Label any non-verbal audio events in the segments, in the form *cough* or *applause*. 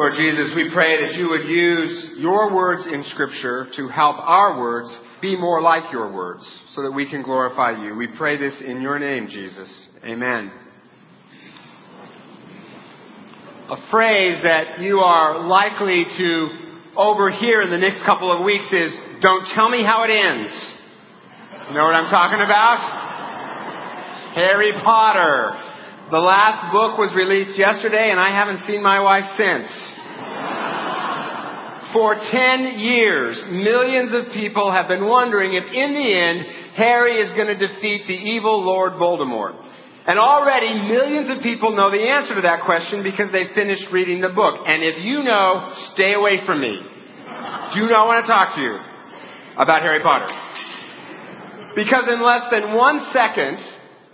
Lord Jesus, we pray that you would use your words in Scripture to help our words be more like your words so that we can glorify you. We pray this in your name, Jesus. Amen. A phrase that you are likely to overhear in the next couple of weeks is, don't tell me how it ends. You know what I'm talking about? Harry Potter. The last book was released yesterday and I haven't seen my wife since. For 10 years, millions of people have been wondering if in the end, Harry is going to defeat the evil Lord Voldemort. And already millions of people know the answer to that question because they finished reading the book. And if you know, stay away from me. Do not want to talk to you about Harry Potter. Because in less than one second,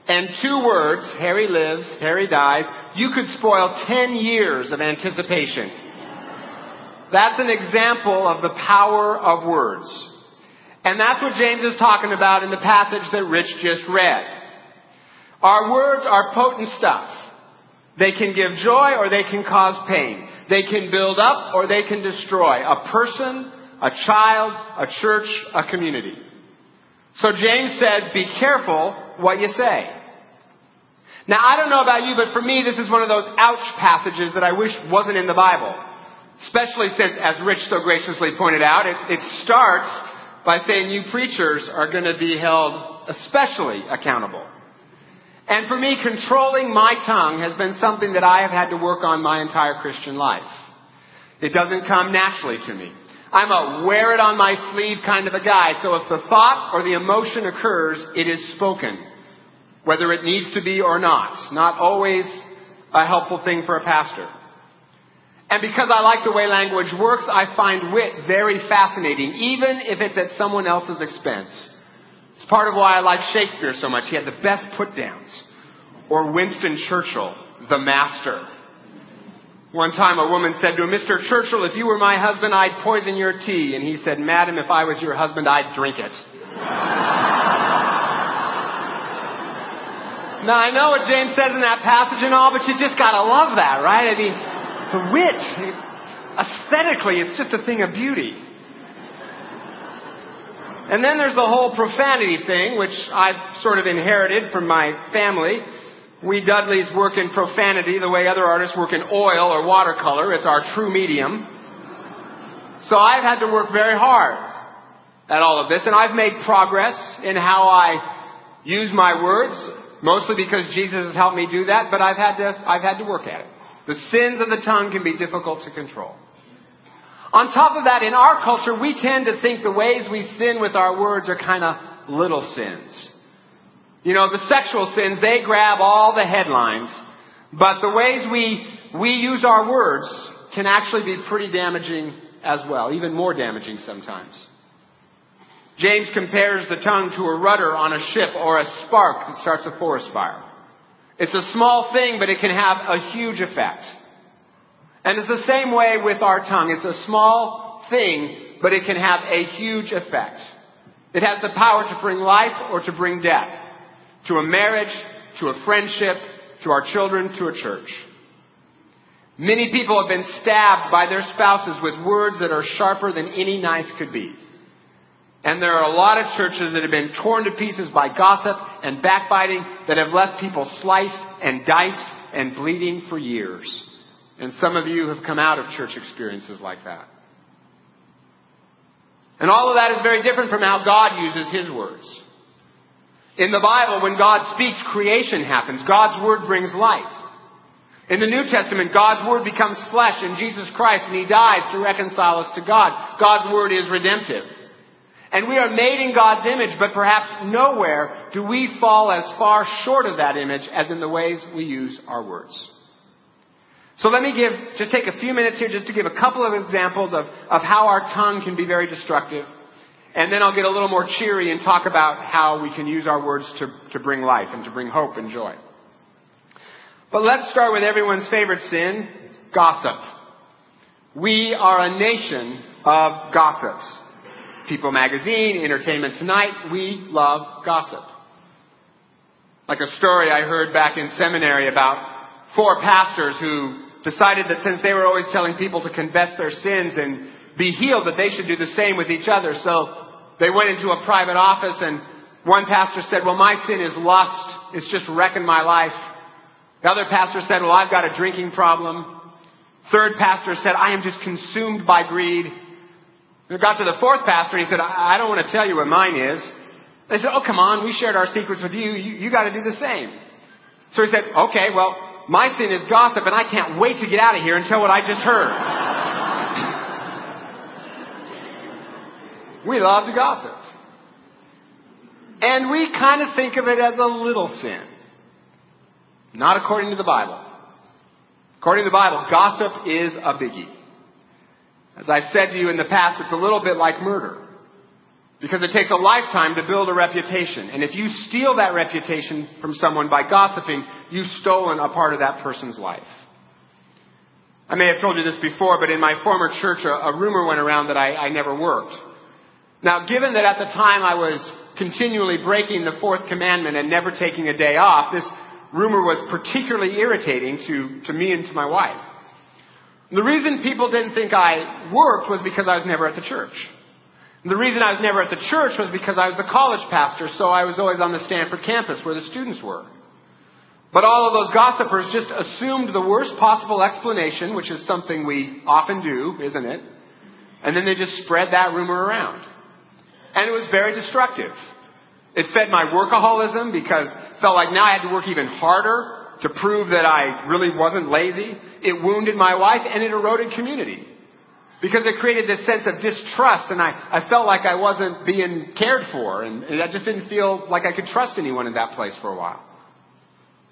and two words, Harry lives, Harry dies, you could spoil 10 years of anticipation. That's an example of the power of words. And that's what James is talking about in the passage that Rich just read. Our words are potent stuff. They can give joy or they can cause pain. They can build up or they can destroy a person, a child, a church, a community. So James said, be careful what you say. Now, I don't know about you, but for me, this is one of those ouch passages that I wish wasn't in the Bible. Especially since, as Rich so graciously pointed out, it, it starts by saying you preachers are going to be held especially accountable. And for me, controlling my tongue has been something that I have had to work on my entire Christian life. It doesn't come naturally to me. I'm a wear it on my sleeve kind of a guy, so if the thought or the emotion occurs, it is spoken whether it needs to be or not. Not always a helpful thing for a pastor. And because I like the way language works, I find wit very fascinating, even if it's at someone else's expense. It's part of why I like Shakespeare so much. He had the best put downs. Or Winston Churchill, the master. One time a woman said to him, Mr. Churchill, if you were my husband, I'd poison your tea. And he said, Madam, if I was your husband, I'd drink it. *laughs* Now I know what James says in that passage and all, but you just gotta love that, right? I mean, the wit, aesthetically, it's just a thing of beauty. And then there's the whole profanity thing, which I've sort of inherited from my family. We Dudleys work in profanity the way other artists work in oil or watercolor. It's our true medium. So I've had to work very hard at all of this, and I've made progress in how I use my words, Mostly because Jesus has helped me do that, but I've had to, I've had to work at it. The sins of the tongue can be difficult to control. On top of that, in our culture, we tend to think the ways we sin with our words are kind of little sins. You know, the sexual sins, they grab all the headlines, but the ways we, we use our words can actually be pretty damaging as well, even more damaging sometimes. James compares the tongue to a rudder on a ship or a spark that starts a forest fire. It's a small thing, but it can have a huge effect. And it's the same way with our tongue. It's a small thing, but it can have a huge effect. It has the power to bring life or to bring death. To a marriage, to a friendship, to our children, to a church. Many people have been stabbed by their spouses with words that are sharper than any knife could be. And there are a lot of churches that have been torn to pieces by gossip and backbiting that have left people sliced and diced and bleeding for years. And some of you have come out of church experiences like that. And all of that is very different from how God uses His words. In the Bible, when God speaks, creation happens. God's Word brings life. In the New Testament, God's Word becomes flesh in Jesus Christ and He dies to reconcile us to God. God's Word is redemptive. And we are made in God's image, but perhaps nowhere do we fall as far short of that image as in the ways we use our words. So let me give, just take a few minutes here just to give a couple of examples of, of how our tongue can be very destructive. And then I'll get a little more cheery and talk about how we can use our words to, to bring life and to bring hope and joy. But let's start with everyone's favorite sin, gossip. We are a nation of gossips. People Magazine, Entertainment Tonight, we love gossip. Like a story I heard back in seminary about four pastors who decided that since they were always telling people to confess their sins and be healed, that they should do the same with each other. So they went into a private office and one pastor said, well, my sin is lust. It's just wrecking my life. The other pastor said, well, I've got a drinking problem. Third pastor said, I am just consumed by greed. We got to the fourth pastor and he said, I don't want to tell you what mine is. They said, oh, come on, we shared our secrets with you. You, you got to do the same. So he said, okay, well, my sin is gossip and I can't wait to get out of here and tell what I just heard. *laughs* we love to gossip. And we kind of think of it as a little sin. Not according to the Bible. According to the Bible, gossip is a biggie. As I've said to you in the past, it's a little bit like murder. Because it takes a lifetime to build a reputation. And if you steal that reputation from someone by gossiping, you've stolen a part of that person's life. I may have told you this before, but in my former church, a, a rumor went around that I, I never worked. Now, given that at the time I was continually breaking the fourth commandment and never taking a day off, this rumor was particularly irritating to, to me and to my wife. The reason people didn't think I worked was because I was never at the church. The reason I was never at the church was because I was the college pastor, so I was always on the Stanford campus where the students were. But all of those gossipers just assumed the worst possible explanation, which is something we often do, isn't it? And then they just spread that rumor around. And it was very destructive. It fed my workaholism because it felt like now I had to work even harder to prove that I really wasn't lazy. It wounded my wife and it eroded community. Because it created this sense of distrust and I, I felt like I wasn't being cared for and, and I just didn't feel like I could trust anyone in that place for a while.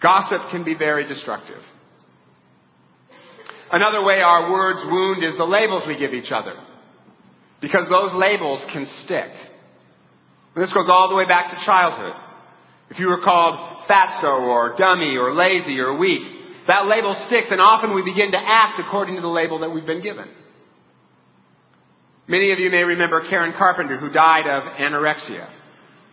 Gossip can be very destructive. Another way our words wound is the labels we give each other. Because those labels can stick. And this goes all the way back to childhood. If you were called fatso or dummy or lazy or weak, that label sticks and often we begin to act according to the label that we've been given. Many of you may remember Karen Carpenter, who died of anorexia.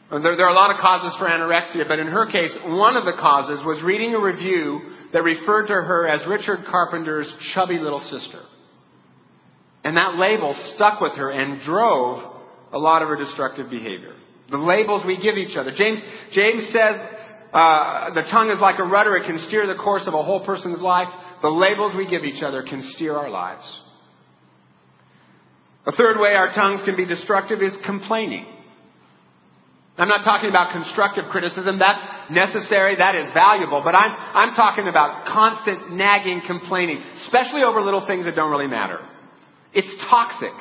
There, there, are a lot of causes for anorexia, but in her case, one of the causes was reading a review that referred to her as Richard Carpenter's chubby little sister. And that label stuck with her and drove a lot of her destructive behavior. The labels we give each other. James, James says uh, the tongue is like a rudder, it can steer the course of a whole person's life. The labels we give each other can steer our lives. A third way our tongues can be destructive is complaining. I'm not talking about constructive criticism. That's necessary. That is valuable. But I'm, I'm talking about constant nagging complaining, especially over little things that don't really matter. It's toxic.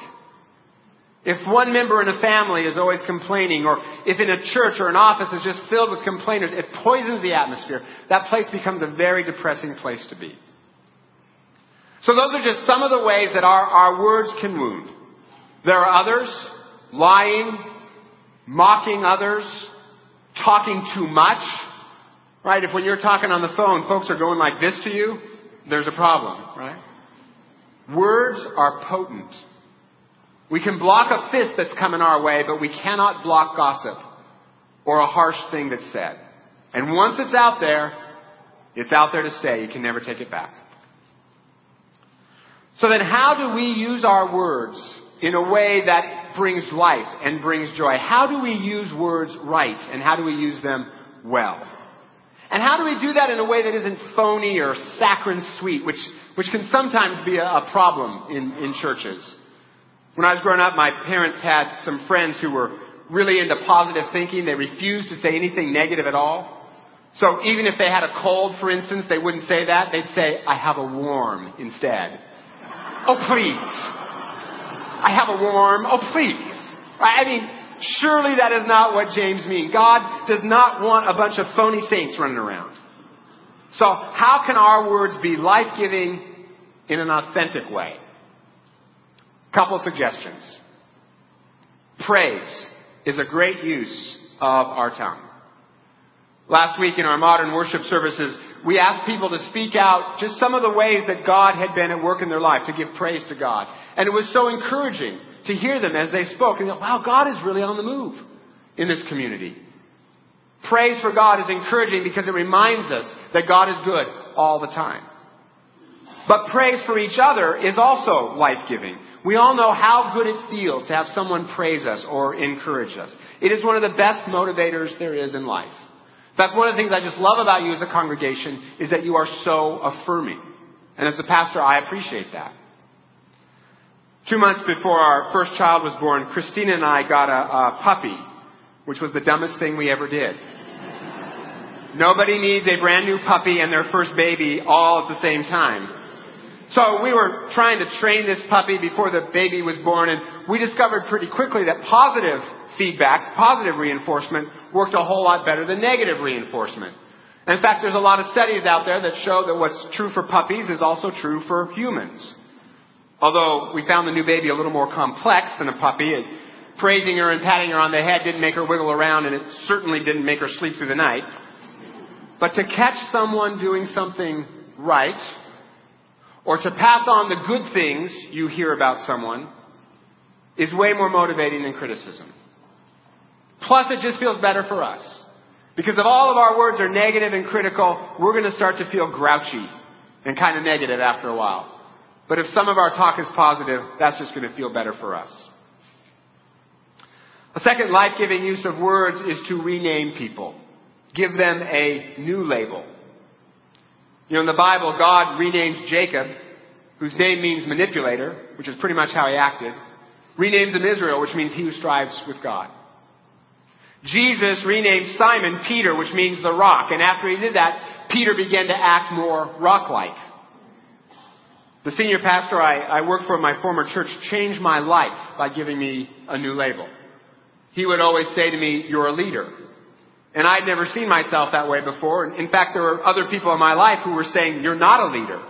If one member in a family is always complaining, or if in a church or an office is just filled with complainers, it poisons the atmosphere. That place becomes a very depressing place to be. So those are just some of the ways that our, our words can wound. There are others, lying, mocking others, talking too much. Right? If when you're talking on the phone, folks are going like this to you, there's a problem, right? Words are potent. We can block a fist that's coming our way, but we cannot block gossip or a harsh thing that's said. And once it's out there, it's out there to stay. You can never take it back. So then how do we use our words in a way that brings life and brings joy. How do we use words right and how do we use them well? And how do we do that in a way that isn't phony or saccharine sweet, which, which can sometimes be a, a problem in, in churches? When I was growing up, my parents had some friends who were really into positive thinking. They refused to say anything negative at all. So even if they had a cold, for instance, they wouldn't say that. They'd say, I have a warm instead. Oh, please. I have a warm, oh please. I mean, surely that is not what James means. God does not want a bunch of phony saints running around. So how can our words be life-giving in an authentic way? Couple suggestions. Praise is a great use of our tongue. Last week in our modern worship services, we asked people to speak out just some of the ways that God had been at work in their life, to give praise to God. And it was so encouraging to hear them as they spoke and go, wow, God is really on the move in this community. Praise for God is encouraging because it reminds us that God is good all the time. But praise for each other is also life-giving. We all know how good it feels to have someone praise us or encourage us. It is one of the best motivators there is in life. In fact, one of the things I just love about you as a congregation is that you are so affirming. And as a pastor, I appreciate that. Two months before our first child was born, Christina and I got a, a puppy, which was the dumbest thing we ever did. Nobody needs a brand new puppy and their first baby all at the same time. So we were trying to train this puppy before the baby was born and we discovered pretty quickly that positive feedback, positive reinforcement worked a whole lot better than negative reinforcement. In fact, there's a lot of studies out there that show that what's true for puppies is also true for humans. Although we found the new baby a little more complex than a puppy, it, praising her and patting her on the head didn't make her wiggle around and it certainly didn't make her sleep through the night. But to catch someone doing something right, or to pass on the good things you hear about someone, is way more motivating than criticism. Plus, it just feels better for us. Because if all of our words are negative and critical, we're going to start to feel grouchy and kind of negative after a while. But if some of our talk is positive, that's just going to feel better for us. A second life-giving use of words is to rename people. Give them a new label. You know, in the Bible, God renames Jacob, whose name means manipulator, which is pretty much how he acted. Renames him Israel, which means he who strives with God. Jesus renamed Simon Peter, which means the rock. And after he did that, Peter began to act more rock-like. The senior pastor I, I worked for in my former church changed my life by giving me a new label. He would always say to me, you're a leader. And I'd never seen myself that way before. In fact, there were other people in my life who were saying, you're not a leader.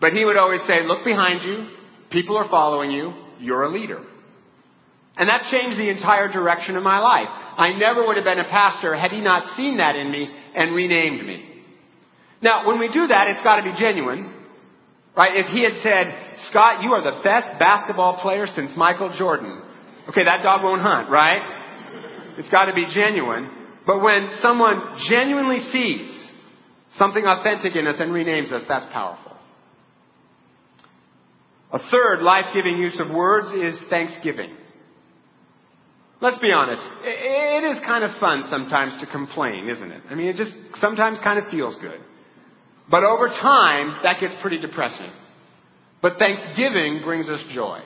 But he would always say, look behind you. People are following you. You're a leader. And that changed the entire direction of my life. I never would have been a pastor had he not seen that in me and renamed me. Now, when we do that, it's got to be genuine. Right? If he had said, Scott, you are the best basketball player since Michael Jordan. Okay, that dog won't hunt, right? It's got to be genuine. But when someone genuinely sees something authentic in us and renames us, that's powerful. A third life-giving use of words is thanksgiving. Let's be honest. It is kind of fun sometimes to complain, isn't it? I mean, it just sometimes kind of feels good. But over time, that gets pretty depressing. But Thanksgiving brings us joy.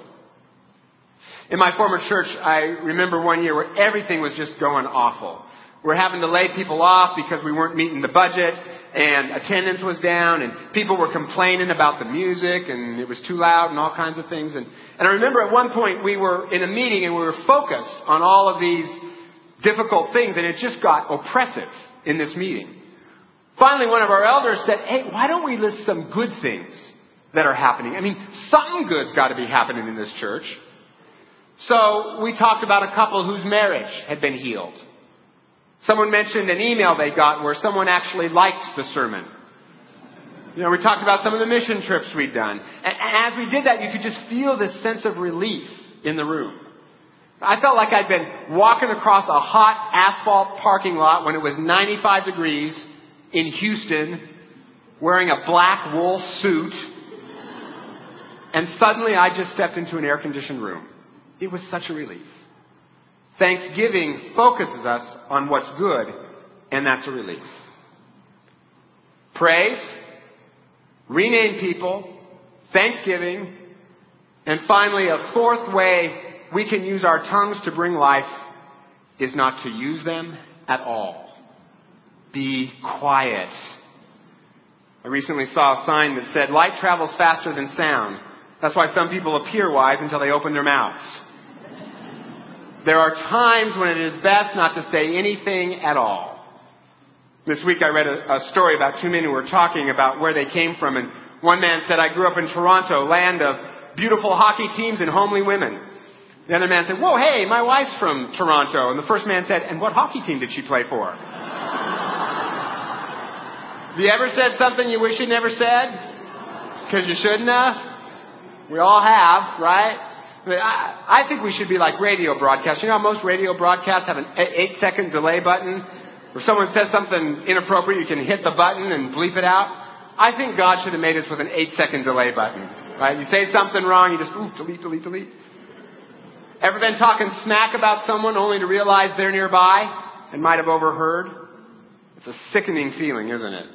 In my former church, I remember one year where everything was just going awful. We're having to lay people off because we weren't meeting the budget and attendance was down and people were complaining about the music and it was too loud and all kinds of things. And, and I remember at one point we were in a meeting and we were focused on all of these difficult things and it just got oppressive in this meeting. Finally, one of our elders said, hey, why don't we list some good things that are happening? I mean, something good's got to be happening in this church. So we talked about a couple whose marriage had been healed. Someone mentioned an email they got where someone actually liked the sermon. You know, we talked about some of the mission trips we'd done. And as we did that, you could just feel this sense of relief in the room. I felt like I'd been walking across a hot asphalt parking lot when it was 95 degrees in Houston, wearing a black wool suit, and suddenly I just stepped into an air conditioned room. It was such a relief. Thanksgiving focuses us on what's good, and that's a relief. Praise, rename people, thanksgiving, and finally, a fourth way we can use our tongues to bring life is not to use them at all. Be quiet. I recently saw a sign that said, light travels faster than sound. That's why some people appear wise until they open their mouths. There are times when it is best not to say anything at all. This week I read a, a, story about two men who were talking about where they came from and one man said, I grew up in Toronto, land of beautiful hockey teams and homely women. The other man said, whoa, hey, my wife's from Toronto. And the first man said, and what hockey team did she play for? have *laughs* you ever said something you wish you never said? Because you shouldn't have? We all have, right? I, I think we should be like radio broadcasts. You know how most radio broadcasts have an eight second delay button? Where someone says something inappropriate, you can hit the button and bleep it out? I think God should have made us with an eight second delay button. Right? You say something wrong, you just, ooh, delete, delete, delete. Ever been talking smack about someone only to realize they're nearby and might have overheard? It's a sickening feeling, isn't it?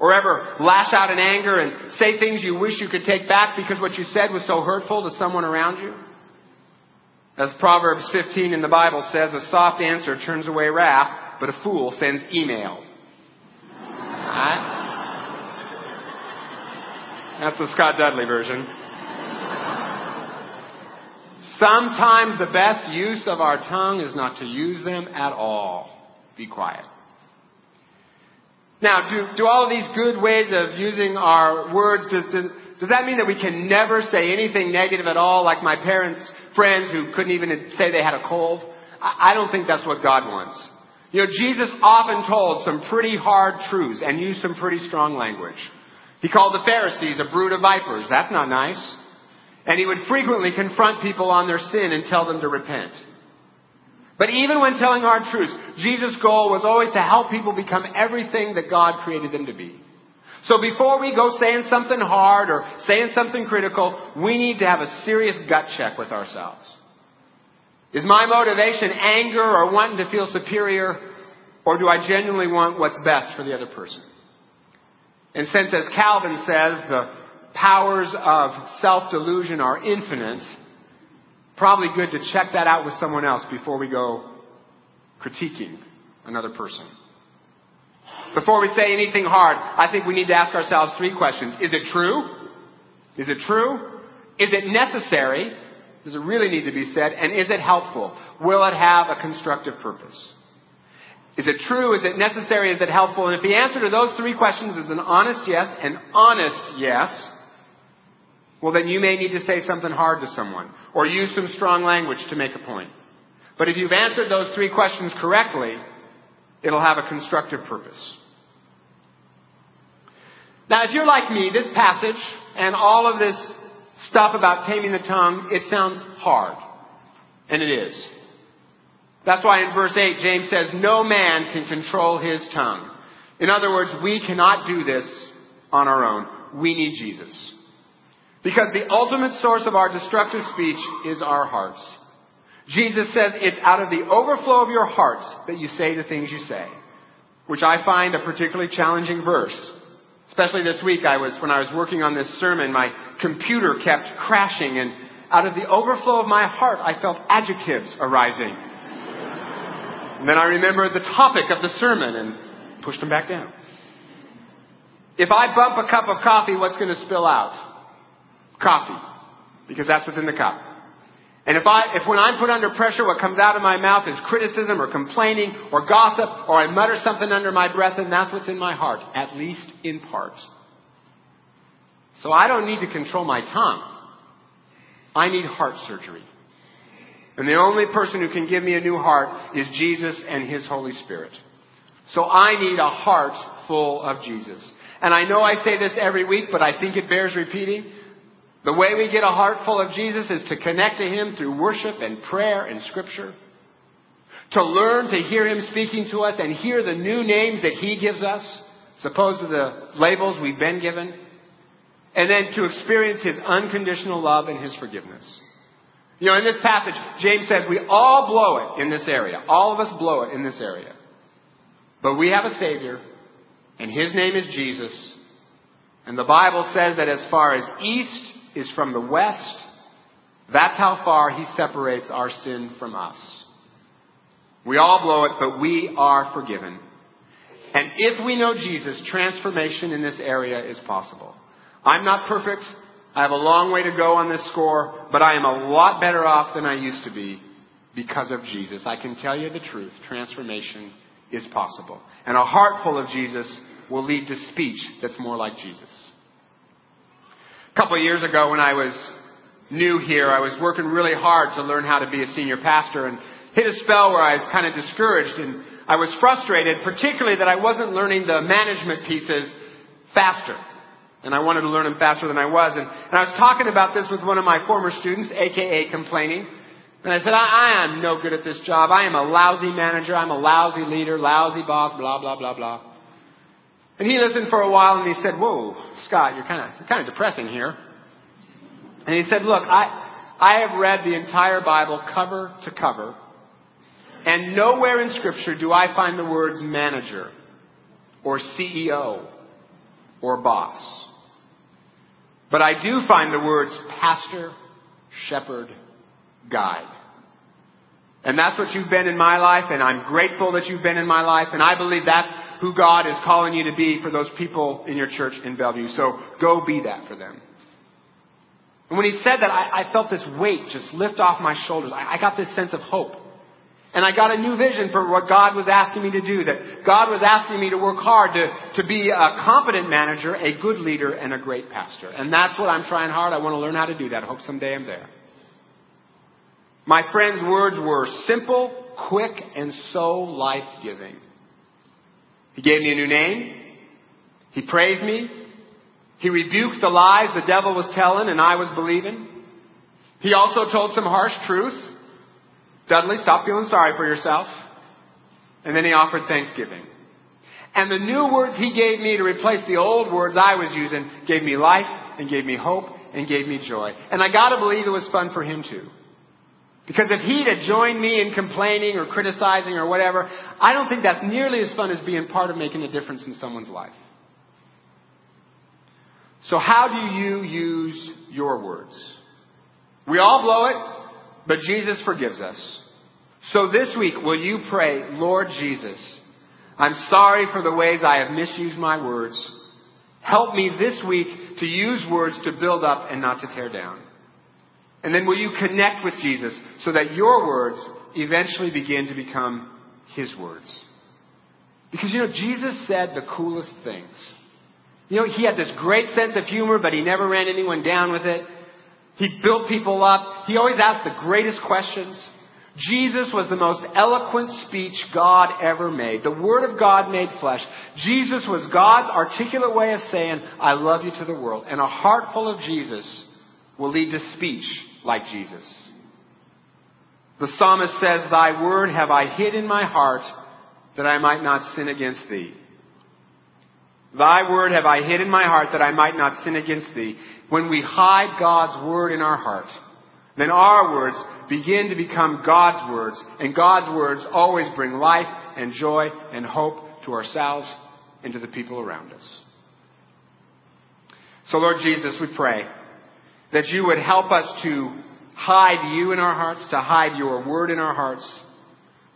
Or ever lash out in anger and say things you wish you could take back because what you said was so hurtful to someone around you? As Proverbs 15 in the Bible says, a soft answer turns away wrath, but a fool sends email. Right? That's the Scott Dudley version. Sometimes the best use of our tongue is not to use them at all. Be quiet. Now, do, do all of these good ways of using our words, does, does, does that mean that we can never say anything negative at all, like my parents' friends who couldn't even say they had a cold? I, I don't think that's what God wants. You know, Jesus often told some pretty hard truths and used some pretty strong language. He called the Pharisees a brood of vipers. That's not nice. And he would frequently confront people on their sin and tell them to repent. But even when telling hard truths, Jesus' goal was always to help people become everything that God created them to be. So before we go saying something hard or saying something critical, we need to have a serious gut check with ourselves. Is my motivation anger or wanting to feel superior, or do I genuinely want what's best for the other person? And since, as Calvin says, the powers of self-delusion are infinite, probably good to check that out with someone else before we go critiquing another person. Before we say anything hard, I think we need to ask ourselves three questions. Is it true? Is it true? Is it necessary? Does it really need to be said? And is it helpful? Will it have a constructive purpose? Is it true? Is it necessary? Is it helpful? And if the answer to those three questions is an honest yes, an honest yes, well, then you may need to say something hard to someone or use some strong language to make a point. But if you've answered those three questions correctly, it'll have a constructive purpose. Now, if you're like me, this passage and all of this stuff about taming the tongue, it sounds hard. And it is. That's why in verse 8, James says, No man can control his tongue. In other words, we cannot do this on our own. We need Jesus. Because the ultimate source of our destructive speech is our hearts. Jesus says it's out of the overflow of your hearts that you say the things you say, which I find a particularly challenging verse. Especially this week, I was, when I was working on this sermon, my computer kept crashing and out of the overflow of my heart, I felt adjectives arising. And then I remembered the topic of the sermon and pushed them back down. If I bump a cup of coffee, what's going to spill out? Coffee. Because that's what's in the cup. And if I, if when I'm put under pressure, what comes out of my mouth is criticism or complaining or gossip or I mutter something under my breath, then that's what's in my heart, at least in part. So I don't need to control my tongue. I need heart surgery. And the only person who can give me a new heart is Jesus and His Holy Spirit. So I need a heart full of Jesus. And I know I say this every week, but I think it bears repeating. The way we get a heart full of Jesus is to connect to Him through worship and prayer and Scripture. To learn to hear Him speaking to us and hear the new names that He gives us, opposed to the labels we've been given. And then to experience His unconditional love and His forgiveness. You know, in this passage, James says we all blow it in this area. All of us blow it in this area. But we have a Savior, and His name is Jesus. And the Bible says that as far as east is from the west. That's how far he separates our sin from us. We all blow it, but we are forgiven. And if we know Jesus, transformation in this area is possible. I'm not perfect. I have a long way to go on this score, but I am a lot better off than I used to be because of Jesus. I can tell you the truth. Transformation is possible. And a heart full of Jesus will lead to speech that's more like Jesus. A couple of years ago when I was new here, I was working really hard to learn how to be a senior pastor and hit a spell where I was kind of discouraged and I was frustrated, particularly that I wasn't learning the management pieces faster. And I wanted to learn them faster than I was. And, and I was talking about this with one of my former students, aka complaining. And I said, I, I am no good at this job. I am a lousy manager. I'm a lousy leader, lousy boss, blah, blah, blah, blah. And he listened for a while and he said, Whoa, Scott, you're kind of, you're kind of depressing here. And he said, Look, I, I have read the entire Bible cover to cover, and nowhere in Scripture do I find the words manager or CEO or boss. But I do find the words pastor, shepherd, guide. And that's what you've been in my life, and I'm grateful that you've been in my life, and I believe that's who God is calling you to be for those people in your church in Bellevue. So go be that for them. And when he said that, I, I felt this weight just lift off my shoulders. I, I got this sense of hope. And I got a new vision for what God was asking me to do. That God was asking me to work hard to, to be a competent manager, a good leader, and a great pastor. And that's what I'm trying hard. I want to learn how to do that. I hope someday I'm there. My friend's words were simple, quick, and so life-giving. He gave me a new name. He praised me. He rebuked the lies the devil was telling and I was believing. He also told some harsh truth. Dudley, stop feeling sorry for yourself. And then he offered thanksgiving. And the new words he gave me to replace the old words I was using gave me life and gave me hope and gave me joy. And I gotta believe it was fun for him too. Because if he'd have joined me in complaining or criticizing or whatever, I don't think that's nearly as fun as being part of making a difference in someone's life. So how do you use your words? We all blow it, but Jesus forgives us. So this week, will you pray, Lord Jesus, I'm sorry for the ways I have misused my words. Help me this week to use words to build up and not to tear down. And then will you connect with Jesus so that your words eventually begin to become His words? Because you know, Jesus said the coolest things. You know, he had this great sense of humor, but he never ran anyone down with it. He built people up. He always asked the greatest questions. Jesus was the most eloquent speech God ever made. The Word of God made flesh. Jesus was God's articulate way of saying, I love you to the world. And a heart full of Jesus will lead to speech like Jesus. The psalmist says, Thy word have I hid in my heart that I might not sin against thee. Thy word have I hid in my heart that I might not sin against thee. When we hide God's word in our heart, then our words begin to become God's words, and God's words always bring life and joy and hope to ourselves and to the people around us. So Lord Jesus, we pray that you would help us to hide you in our hearts, to hide your word in our hearts,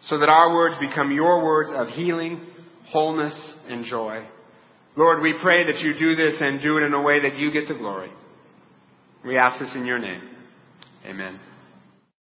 so that our words become your words of healing, wholeness, and joy. Lord, we pray that you do this and do it in a way that you get the glory. We ask this in your name. Amen.